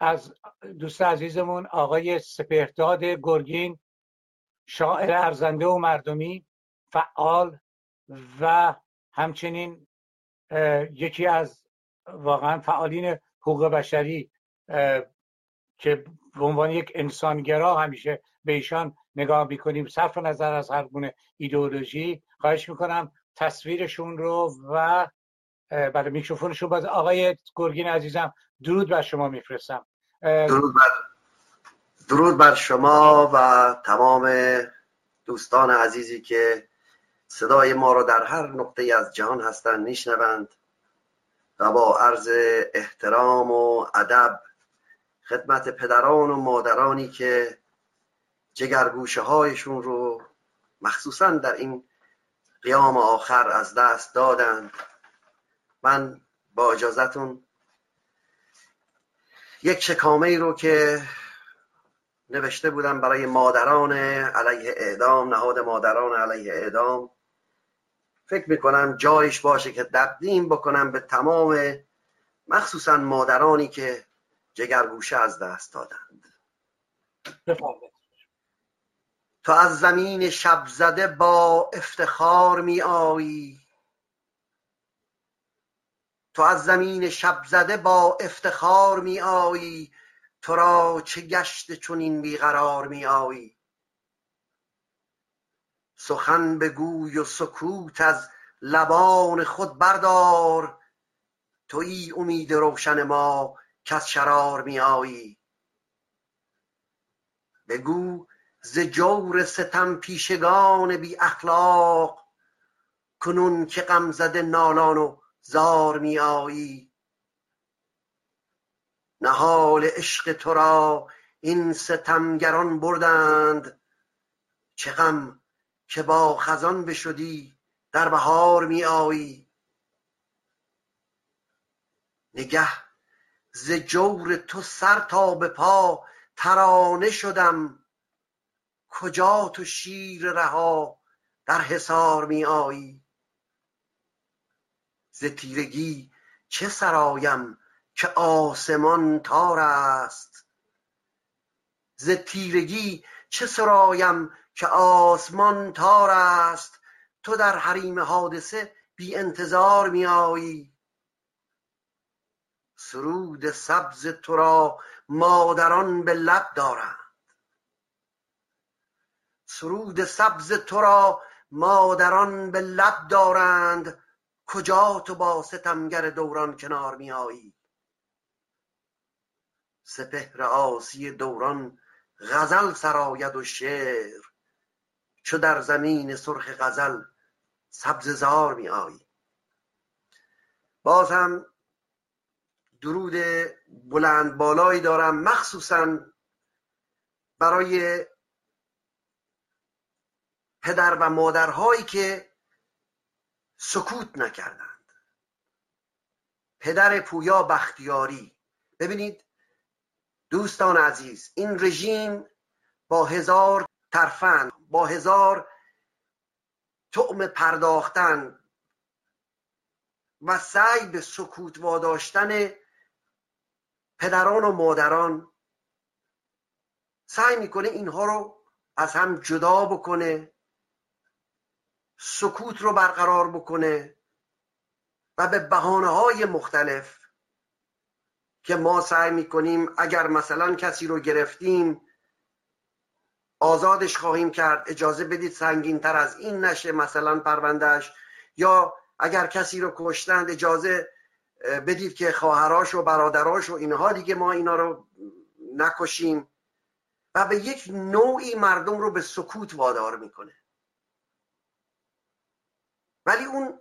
از دوست عزیزمون آقای سپهداد گرگین شاعر ارزنده و مردمی فعال و همچنین یکی از واقعا فعالین حقوق بشری که به عنوان یک انسانگرا همیشه به ایشان نگاه می‌کنیم. صرف نظر از هر گونه ایدئولوژی خواهش می‌کنم تصویرشون رو و برای میکروفونشون باز آقای گرگین عزیزم درود بر شما میفرستم. درود بر درود بر شما و تمام دوستان عزیزی که صدای ما را در هر نقطه از جهان هستند میشنوند و با عرض احترام و ادب خدمت پدران و مادرانی که جگرگوشه هایشون رو مخصوصا در این قیام آخر از دست دادند من با اجازتون یک شکامه ای رو که نوشته بودم برای مادران علیه اعدام نهاد مادران علیه اعدام. فکر می‌کنم جایش باشه که تقدیم بکنم به تمام مخصوصا مادرانی که جگرگوشه از دست دادند. تو از زمین شب زده با افتخار می آیی تو از زمین شب زده با افتخار می آیی تو را چه گشت این بیقرار می آیی سخن بگوی و سکوت از لبان خود بردار توی امید روشن ما کس شرار می آیی بگو ز جور ستم پیشگان بی اخلاق کنون که غم زده نالان و زار می آیی. نهال عشق تو را این ستمگران بردند. چه غم که با خزان بشدی در بهار می آیی. نگه ز جور تو سر تا به پا ترانه شدم. کجا تو شیر رها در حصار می آیی؟ ز تیرگی چه سرایم که آسمان تار است؟ ز تیرگی چه سرایم که آسمان تار است؟ تو در حریم حادثه بی انتظار می آیی سرود سبز تو را مادران به لب دارند. سرود سبز تو را مادران به لب دارند. کجا تو با ستمگر دوران کنار می آیی سپهر آسی دوران غزل سراید و شعر چو در زمین سرخ غزل سبز زار می آیی باز هم درود بلند بالایی دارم مخصوصا برای پدر و مادرهایی که سکوت نکردند. پدر پویا بختیاری ببینید دوستان عزیز این رژیم با هزار ترفند با هزار تعم پرداختن و سعی به سکوت واداشتن پدران و مادران سعی می‌کنه اینها رو از هم جدا بکنه سکوت رو برقرار بکنه و به بحانه های مختلف که ما سعی می‌کنیم اگر مثلا کسی رو گرفتیم آزادش خواهیم کرد. اجازه بدید سنگین تر از این نشه مثلا پروندهش یا اگر کسی رو کشتند اجازه بدید که خواهراش و برادراش و اینها دیگه ما اینا رو نکشیم. و به یک نوعی مردم رو به سکوت وادار می‌کنه. ولی اون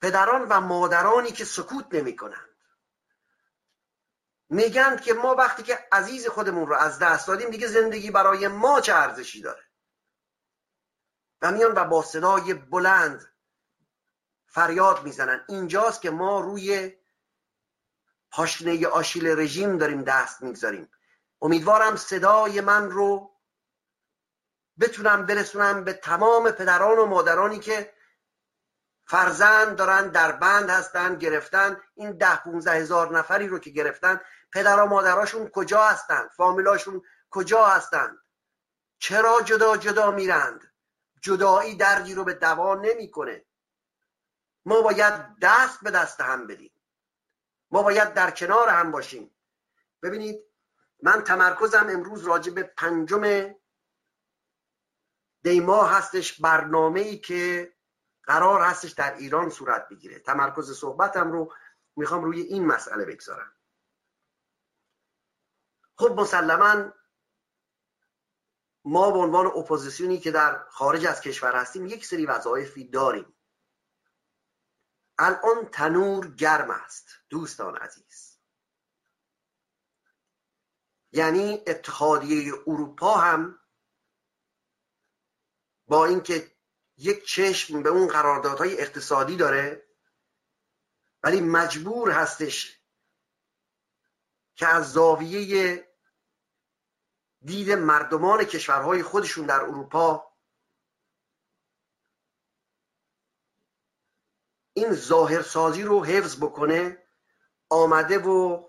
پدران و مادرانی که سکوت نمی‌کنند. میگن که ما وقتی که عزیز خودمون رو از دست دادیم دیگه زندگی برای ما چه ارزشی داره؟ و میان و با صدای بلند فریاد می‌زنن. اینجاست که ما روی پاشنه آشیل رژیم داریم دست می‌گذاریم. امیدوارم صدای من رو بتونم برسونم به تمام پدران و مادرانی که فرزند دارن در بند هستن گرفتن. این ده پونزه هزار نفری رو که گرفتن پدر و مادراشون کجا هستند فامیلاشون کجا هستند چرا جدا جدا میرند؟ جدایی دردی رو به دوا نمی‌کنه. ما باید دست به دست هم بدیم. ما باید در کنار هم باشیم. ببینید من تمرکزم امروز راجع به پنجم دیما هستش برنامه ای که قرار هستش در ایران صورت بگیره. تمرکز صحبتم رو می‌خوام روی این مسئله بگذارم. خب مسلما ما به عنوان اپوزیسیونی که در خارج از کشور هستیم یک سری وظایفی داریم. الان تنور گرم است دوستان عزیز. یعنی اتحادیه اروپا هم با اینکه یک چشم به اون قراردادهای اقتصادی داره ولی مجبور هستش که از زاویه دید مردمان کشورهای خودشون در اروپا این ظاهرسازی رو حفظ بکنه آمده و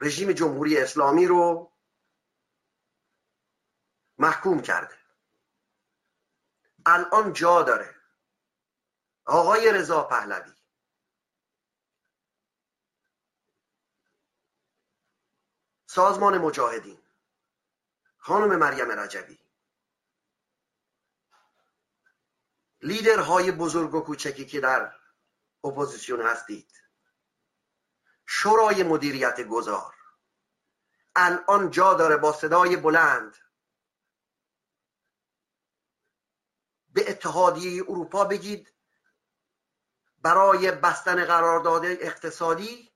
رژیم جمهوری اسلامی رو محکوم کرده. الان جا داره. آقای رضا پهلوی. سازمان مجاهدین. خانم مریم رجبی. لیدرهای بزرگ و کوچکی که در اپوزیسیون هستید. شورای مدیریت گذار. الان جا داره با صدای بلند. به اتحادیه اروپا بگید برای بستن قرارداد اقتصادی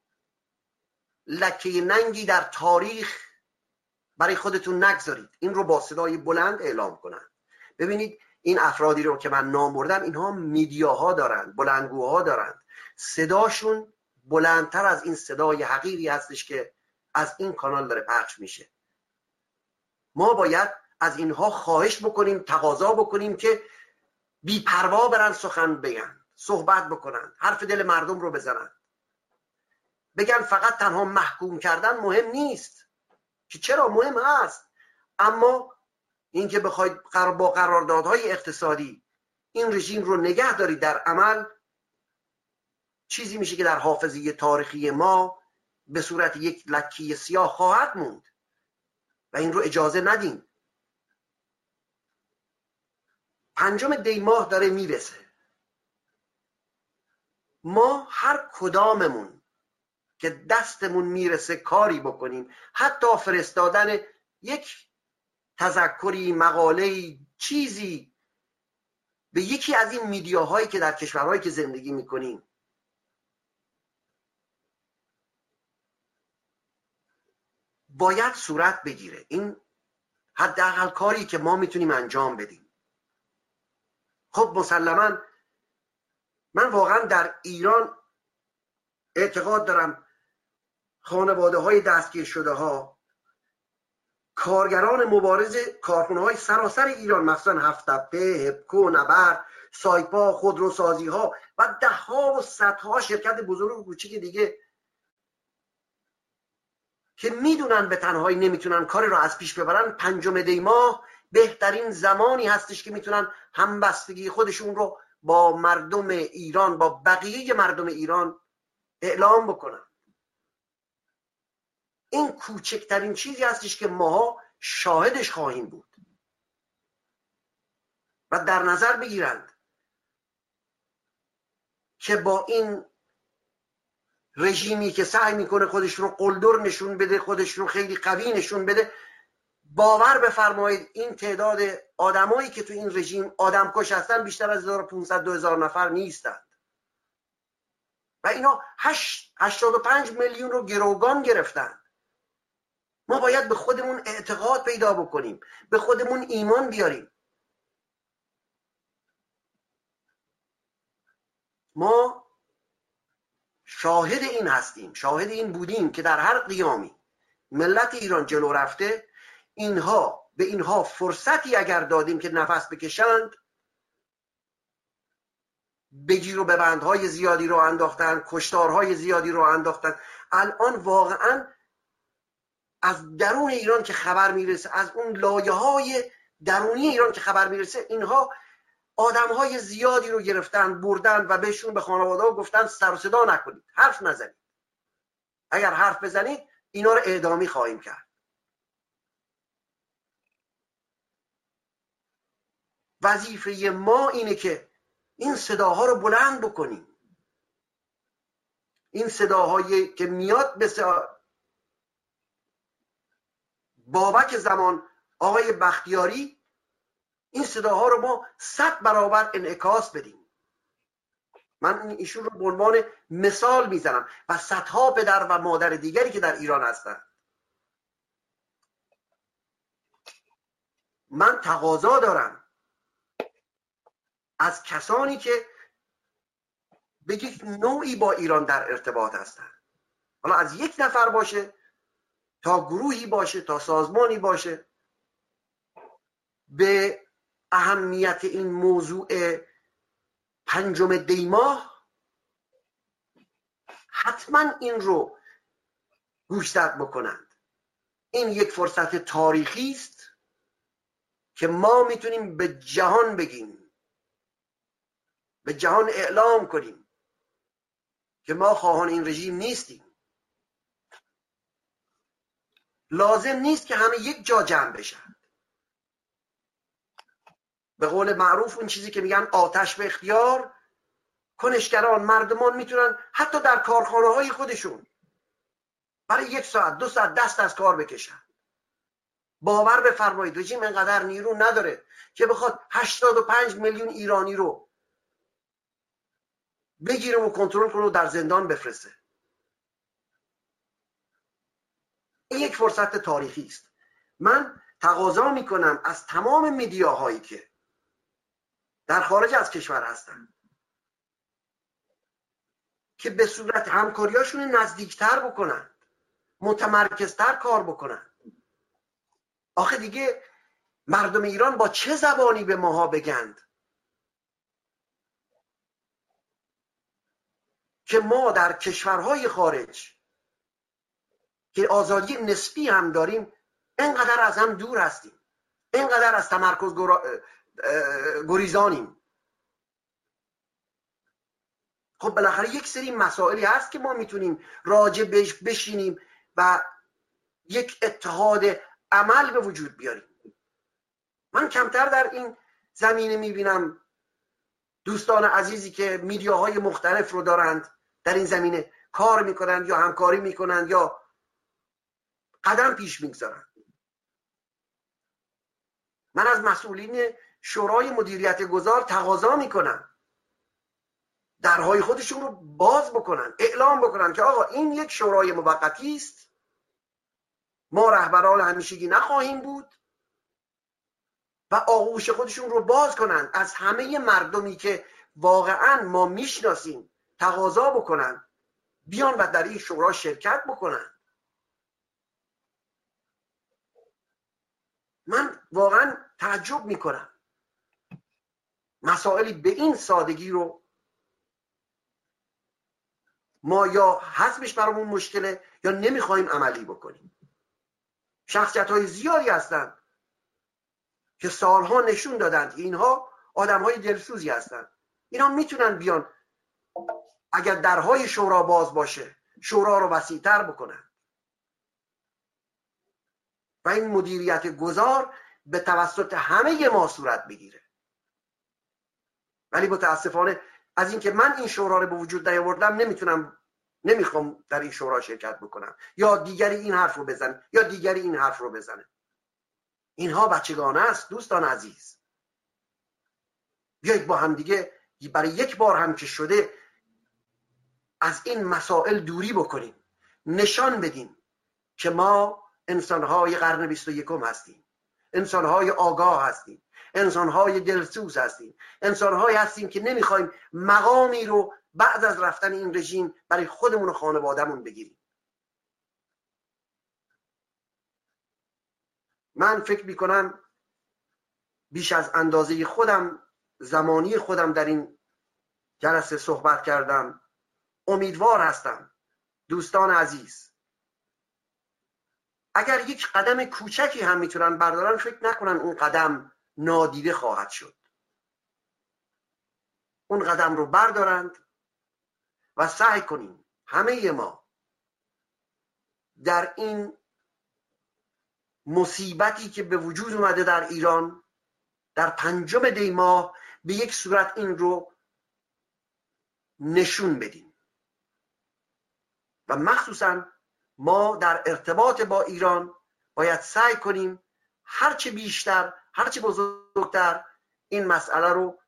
لکه ننگی در تاریخ برای خودتون نگذارید. این رو با صدای بلند اعلام کنند ببینید این افرادی رو که من نام بردم اینها میدیاها دارند بلندگوها دارند صداشون بلندتر از این صدای حقیقی هستش که از این کانال داره پخش میشه. ما باید از اینها خواهش بکنیم تقاضا بکنیم که بیپروا برن سخن بگن صحبت بکنن حرف دل مردم رو بزنن. بگن فقط تنها محکوم کردن مهم نیست که چرا مهم هست. اما اینکه بخواید با قراردادهای اقتصادی این رژیم رو نگه دارید در عمل چیزی میشه که در حافظه تاریخی ما به صورت یک لکی سیاه خواهد موند. و این رو اجازه ندیم پنجم دی ماه داره می‌رسه. ما هر کداممون که دستمون می‌رسه کاری بکنیم. حتی فرستادن یک تذکری مقاله چیزی به یکی از این میدیاهایی که در کشورهایی که زندگی می‌کنیم. باید صورت بگیره. این حداقل کاری که ما می‌تونیم انجام بدیم. خب مسلما من واقعا در ایران اعتقاد دارم خانواده های دستگیر شده ها کارگران مبارز کارخونه های سراسر ایران مثلا هفتپه، هپکو، نبر، سایپا، خودروسازی ها و ده ها و صدها شرکت بزرگ و کوچیک دیگه که می‌دونن به تنهایی نمی‌تونن کاری رو از پیش ببرن. پنجم دی ماه بهترین زمانی هستش که می‌تونن همبستگی خودشون رو با مردم ایران با بقیه مردم ایران اعلام بکنن. این کوچکترین چیزی هستش که ماها شاهدش خواهیم بود. و در نظر بگیرند که با این رژیمی که سعی می‌کنه خودش رو قلدر نشون بده خودش رو خیلی قوی نشون بده باور بفرمایید این تعداد آدمایی که تو این رژیم آدم کش هستن بیشتر از 1500 2000 نفر نیستند و اینا 85 میلیون رو گروگان گرفتن. ما باید به خودمون اعتقاد پیدا بکنیم به خودمون ایمان بیاریم. ما شاهد این هستیم شاهد این بودیم که در هر قیامی ملت ایران جلو رفته اینها به اینها فرصتی اگر دادیم که نفس بکشند بگیر و به بندهای زیادی رو انداختن کشتارهای زیادی رو انداختن. الان واقعا از درون ایران که خبر می‌رسه از اون لایه های درونی ایران که خبر می‌رسه اینها آدم های زیادی رو گرفتن بردن و بهشون به خانواده ها گفتن سر و صدا نکنید حرف نزنید. اگر حرف بزنید اینا رو اعدامی خواهیم کرد. وظیفه ما اینه که این صداها رو بلند بکنیم. این صداهایی که میاد مثل بابک زمان آقای بختیاری این صداها رو ما صد برابر انعکاس بدیم. من ایشون رو به عنوان مثال می‌زنم و صدها پدر و مادر دیگری که در ایران هستند. من تقاضا دارم. از کسانی که به یک نوعی با ایران در ارتباط هستند حالا از یک نفر باشه تا گروهی باشه تا سازمانی باشه به اهمیت این موضوع پنجم دیماه حتما این رو گوشزد بکنند. این یک فرصت تاریخی است که ما می‌تونیم به جهان بگیم. به جهان اعلام کنیم که ما خواهان این رژیم نیستیم. لازم نیست که همه یک جا جمع بشن. به قول معروف اون چیزی که میگن آتش به اختیار کنشگران مردمان می‌تونن حتی در کارخانه های خودشون برای یک ساعت دو ساعت دست از کار بکشن. باور بفرمایید رژیم انقدر نیرو نداره که بخواد 85 میلیون ایرانی رو بگیره و کنترل کنه و در زندان بفرسته. این یک فرصت تاریخی است. من تقاضا می‌کنم از تمام میدیاهایی که در خارج از کشور هستن که به صورت همکاریاشون نزدیکتر بکنن متمرکزتر کار بکنن. آخه دیگه مردم ایران با چه زبانی به ماها بگند؟ که ما در کشورهای خارج که آزادی نسبی هم داریم اینقدر از هم دور هستیم. اینقدر از تمرکز گریزانیم. خب بالاخره یک سری مسائلی هست که ما می‌تونیم راجع بهش بشینیم و یک اتحاد عمل به وجود بیاریم. من کمتر در این زمینه می‌بینم دوستان عزیزی که میدیاهای مختلف رو دارند. در این زمینه کار می‌کنند یا همکاری می‌کنند یا قدم پیش می‌گذارند من از مسئولین شورای مدیریت گذار تقاضا می‌کنن درهای خودشون رو باز بکنن اعلام بکنن که آقا این یک شورای موقتی است. ما رهبران همیشگی نخواهیم بود. و آغوش خودشون رو باز کنن. از همه مردمی که واقعا ما می‌شناسیم تقاضا بکنن. بیان و در این شورا شرکت بکنن. من واقعا تعجب می‌کنم. مسائلی به این سادگی رو ما یا حذفش برامون مشکله یا نمی‌خوایم عملی بکنیم. شخصیت های زیادی هستند که سالها نشون دادند اینها آدم های دلسوزی هستند. اینا می‌تونن بیان اگر درهای شورا باز باشه شورا رو وسیعتر بکنن. و این مدیریت گذار به توسط همه ما صورت بگیره. ولی متاسفانه از اینکه من این شورا رو به وجود نیاوردم نمی‌تونم نمی‌خوام در این شورا شرکت بکنم. یا دیگری این حرف رو بزنه یا دیگری این حرف رو بزنه. اینها بچگانه است دوستان عزیز. بیایید با هم دیگه برای یک بار هم که شده از این مسائل دوری بکنیم. نشان بدیم که ما انسانهای قرن بیست و یکم هستیم. انسانهای آگاه هستیم. انسانهای دلسوز هستیم. انسانهایی هستیم که نمی‌خوایم مقامی رو بعد از رفتن این رژیم برای خودمون و خانوادهمون بگیریم. من فکر می‌کنم بیش از اندازه خودم زمانی خودم در این جلسه صحبت کردم امیدوار هستم. دوستان عزیز. اگر یک قدم کوچکی هم می‌تونن بردارن فکر نکنن اون قدم نادیده خواهد شد. اون قدم رو بردارند و سعی کنیم همه ما در این مصیبتی که به وجود اومده در ایران در پنجم دی ماه به یک صورت این رو نشون بدیم. و مخصوصا ما در ارتباط با ایران باید سعی کنیم هرچه بیشتر هرچه بزرگتر این مسئله رو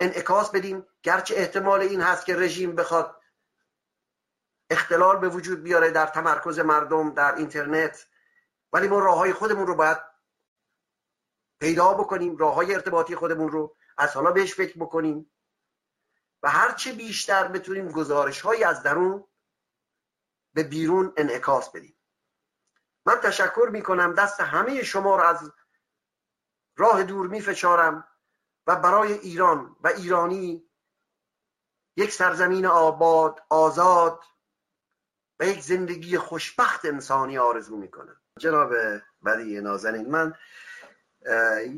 انعکاس بدیم. گرچه احتمال این هست که رژیم بخواد اختلال به وجود بیاره در تمرکز مردم در اینترنت ولی ما راه های خودمون رو باید پیدا بکنیم راه های ارتباطی خودمون رو از حالا بهش فکر بکنیم. و هرچه بیشتر بتونیم گزارش های از درون به بیرون انعکاس بدیم. من تشکر می کنم دست همه شما رو از راه دور می فشارم و برای ایران و ایرانی یک سرزمین آباد آزاد و یک زندگی خوشبخت انسانی آرزو می کنم جناب بدی نازنین من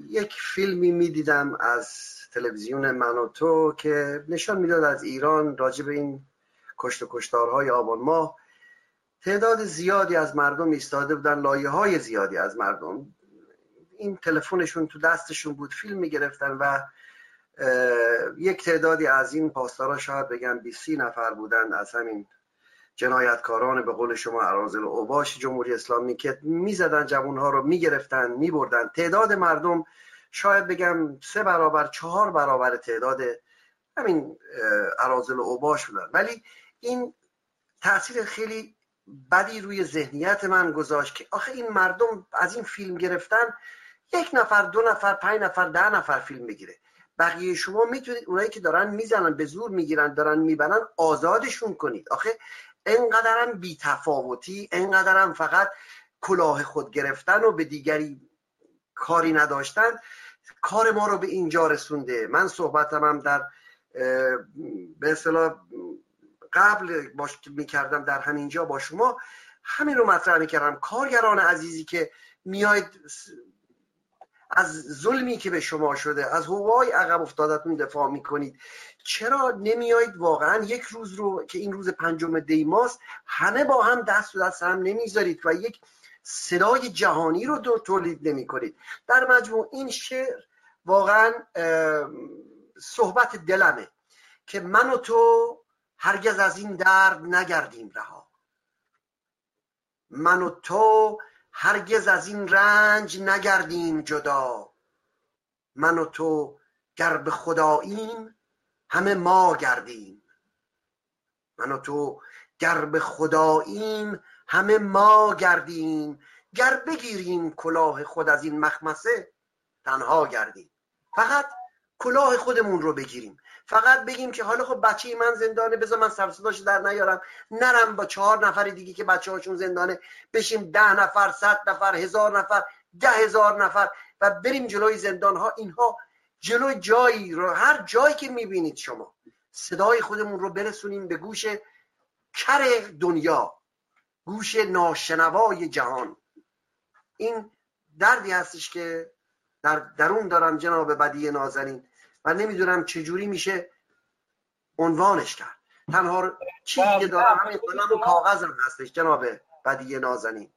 یک فیلمی می‌دیدم از تلویزیون من و تو که نشان می‌داد از ایران راجع به این کشت و کشتارهای آبان ماه. تعداد زیادی از مردم ایستاده بودن لایه های زیادی از مردم. این تلفنشون تو دستشون بود فیلم می‌گرفتن و یک تعدادی از این پاسدارا شاید بگم 20 نفر بودن از همین جنایتکاران به قول شما عرازل اوباش جمهوری اسلامی که می‌زدن جوانها رو می‌گرفتن میبردن. تعداد مردم شاید بگم سه برابر چهار برابر تعداد همین عرازل اوباش بودن. ولی این تاثیر خیلی بدی روی ذهنیت من گذاشت که آخه این مردم از این فیلم گرفتن یک نفر دو نفر پنج نفر ده نفر فیلم بگیره. بقیه شما می‌تونید اونایی که دارن می‌زنن به زور می‌گیرن دارن می‌برن آزادشون کنید. آخه انقدرم بیتفاوتی انقدرم فقط کلاه خود گرفتن و به دیگری کاری نداشتن کار ما رو به اینجا رسونده. من صحبتم هم در به اصطلاح قبل باش می‌کردم در همینجا با شما همین رو مطرح می‌کردم. کارگران عزیزی که میاید از ظلمی که به شما شده از حقوقای عقب افتادتون دفاع می‌کنید. چرا نمیایید واقعا یک روز رو که این روز پنجم دیماست همه با هم دست و دست هم نمی‌ذارید و یک صدای جهانی رو دو تولید نمی کنید در مجموع این شعر واقعا صحبت دلمه که من و تو هرگز از این درد نگردیم رها. من و تو هرگز از این رنج نگردیم جدا. من و تو گر به خداییم همه ما گردیم. من و تو گر به خداییم همه ما گردیم. گر بگیریم کلاه خود از این مخمسه تنها گردیم. فقط کلاه خودمون رو بگیریم. فقط بگیم که حالا خب بچه من زندانه بذار من سرصداش در نیارم. نرم با چهار نفر دیگه که بچه هاشون زندانه. بشیم ده نفر صد نفر هزار نفر ده هزار نفر و بریم جلوی زندان ها اینها جلوی جایی رو هر جایی که می‌بینید شما. صدای خودمون رو برسونیم به گوش کر دنیا گوش ناشنوای جهان. این دردی هستش که در درون دارم جناب بدی نازنین. و نمی‌دونم چجوری میشه عنوانش کرد. تنها چیزی که دارم همین قلم و کاغذم هستش جناب بدی نازنین.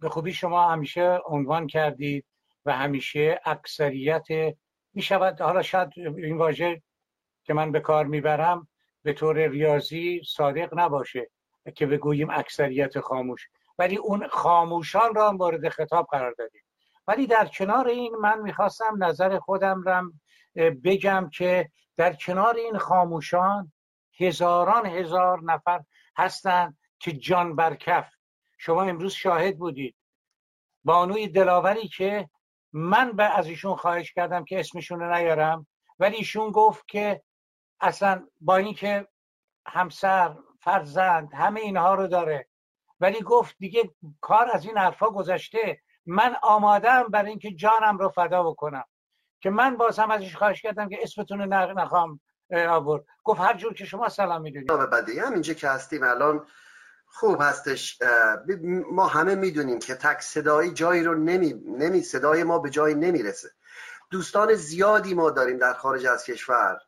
به خوبی شما همیشه عنوان کردید و همیشه اکثریت می شود حالا شاید این واژه که من به کار می‌برم به طور ریاضی صادق نباشه که بگوییم اکثریت خاموش. ولی اون خاموشان را مورد خطاب قرار دادیم. ولی در کنار این من می‌خواستم نظر خودم را بگم که در کنار این خاموشان هزاران هزار نفر هستند که جان برکف شما امروز شاهد بودید. بانوی دلاوری که من به از ایشون خواهش کردم که اسمشون رو نیارم ولی ایشون گفت که اصلا با اینکه همسر فرزند همه اینها رو داره. ولی گفت دیگه کار از این حرفا گذشته. من آمادم برای اینکه جانم رو فدا بکنم. که من باز هم ازش خواهش کردم که اسمتون نخوام آورد. گفت هر جور که شما سلام می‌دونید. بعدی هم اینجا که هستیم الان خوب هستش. ما همه می‌دونیم که تک صدایی جایی رو نمی, نمی صدای ما به جایی نمی‌رسه. دوستان زیادی ما داریم در خارج از کشور.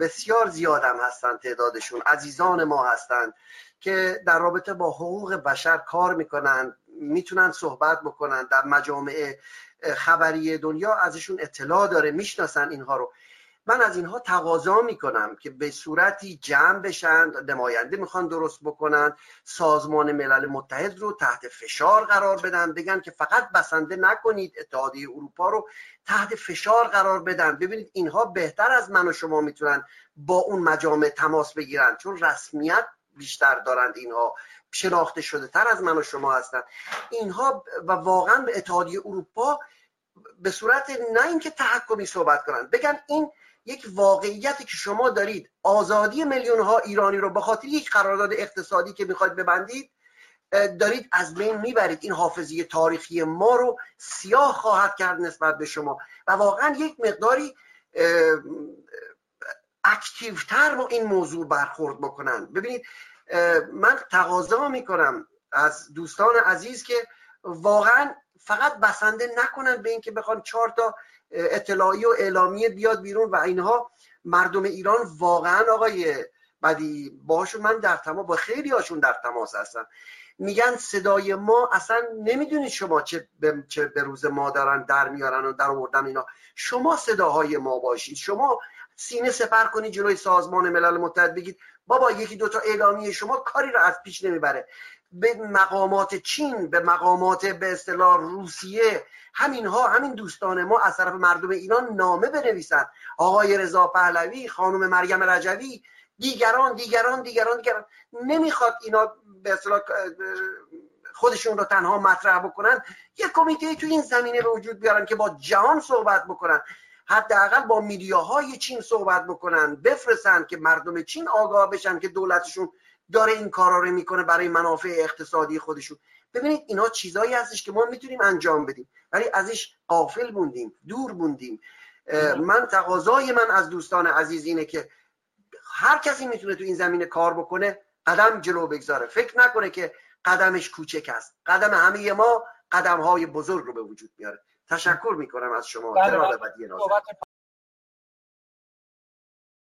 بسیار زیاد هم هستن تعدادشون عزیزان ما هستند که در رابطه با حقوق بشر کار می‌کنن می‌تونن صحبت بکنن در مجامع خبری دنیا ازشون اطلاع داره می‌شناسن اینها رو. من از اینها تقاضا می‌کنم که به صورتی جمع بشن نماینده می‌خوان درست بکنن سازمان ملل متحد رو تحت فشار قرار بدن بگن که فقط بسنده نکنید اتحادیه اروپا رو تحت فشار قرار بدن. ببینید اینها بهتر از من و شما می‌تونن با اون مجامع تماس بگیرن چون رسمیت بیشتر دارند اینها شناخته شده تر از من و شما هستن اینها و واقعا به اتحادیه اروپا به صورت نه اینکه تحکمی صحبت کنن بگن این یک واقعیتی که شما دارید آزادی میلیون ها ایرانی رو به خاطر یک قرارداد اقتصادی که می‌خواید ببندید دارید از بین می‌برید. این حافظی تاریخی ما رو سیاه خواهد کرد نسبت به شما. و واقعا یک مقداری اکتیوتر با این موضوع برخورد بکنن. ببینید من تقاضا می‌کنم از دوستان عزیز که واقعا فقط بسنده نکنن به اینکه بخوان چهار تا اطلاعی و اعلامیه بیاد بیرون و اینها مردم ایران واقعا آقای بدی باشون من در تماس با خیلی هاشون در تماس هستم. میگن صدای ما اصلا نمی‌دونید شما چه به, چه به روز ما دارن در میارن و در آوردن اینا. شما صداهای ما باشید. شما سینه سپر کنید جلوی سازمان ملل متحد بگید بابا یکی دوتا اعلامیه شما کاری رو از پیش نمی‌بره. به مقامات چین به مقامات به اصطلاح روسیه همینها همین دوستان ما از طرف مردم ایران نامه بنویسن. آقای رضا پهلوی خانم مریم رجوی دیگران دیگران دیگران دیگران. نمی‌خواد اینا به اصطلاح خودشون رو تنها مطرح بکنن. یه کمیته تو این زمینه به وجود بیارن که با جهان صحبت بکنن. حداقل با میدیاهای چین صحبت بکنن بفرستن که مردم چین آگاه بشن که دولتشون داره این کارا رو می‌کنه برای منافع اقتصادی خودشون. ببینید اینا چیزایی هستش که ما می‌تونیم انجام بدیم. ولی ازش قافل بوندیم دور بوندیم من تقاضای من از دوستان عزیز اینه که هر کسی می‌تونه تو این زمینه کار بکنه قدم جلو بگذاره. فکر نکنه که قدمش کوچک است. قدم همه ما قدم های بزرگ رو به وجود میاره. تشکر می‌کنم از شما بله،.